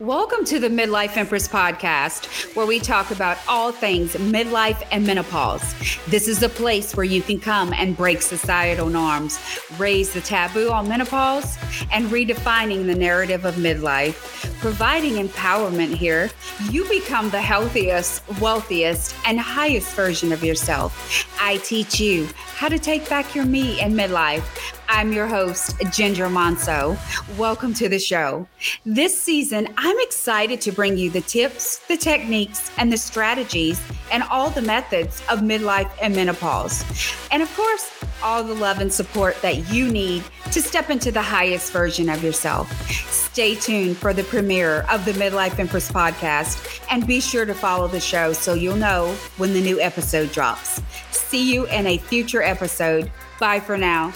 Welcome to the Midlife Empress podcast, where we talk about all things midlife and menopause. This is a place where you can come and break societal norms, raise the taboo on menopause, and redefining the narrative of midlife. Providing empowerment here, you become the healthiest, wealthiest, and highest version of yourself. I teach you how to take back your me in midlife I'm your host, Ginger Monceaux. Welcome to the show. This season, I'm excited to bring you the tips, the techniques, and the strategies and all the methods of midlife and menopause. And of course, all the love and support that you need to step into the highest version of yourself. Stay tuned for the premiere of the Midlife Empress podcast and be sure to follow the show so you'll know when the new episode drops. See you in a future episode. Bye for now.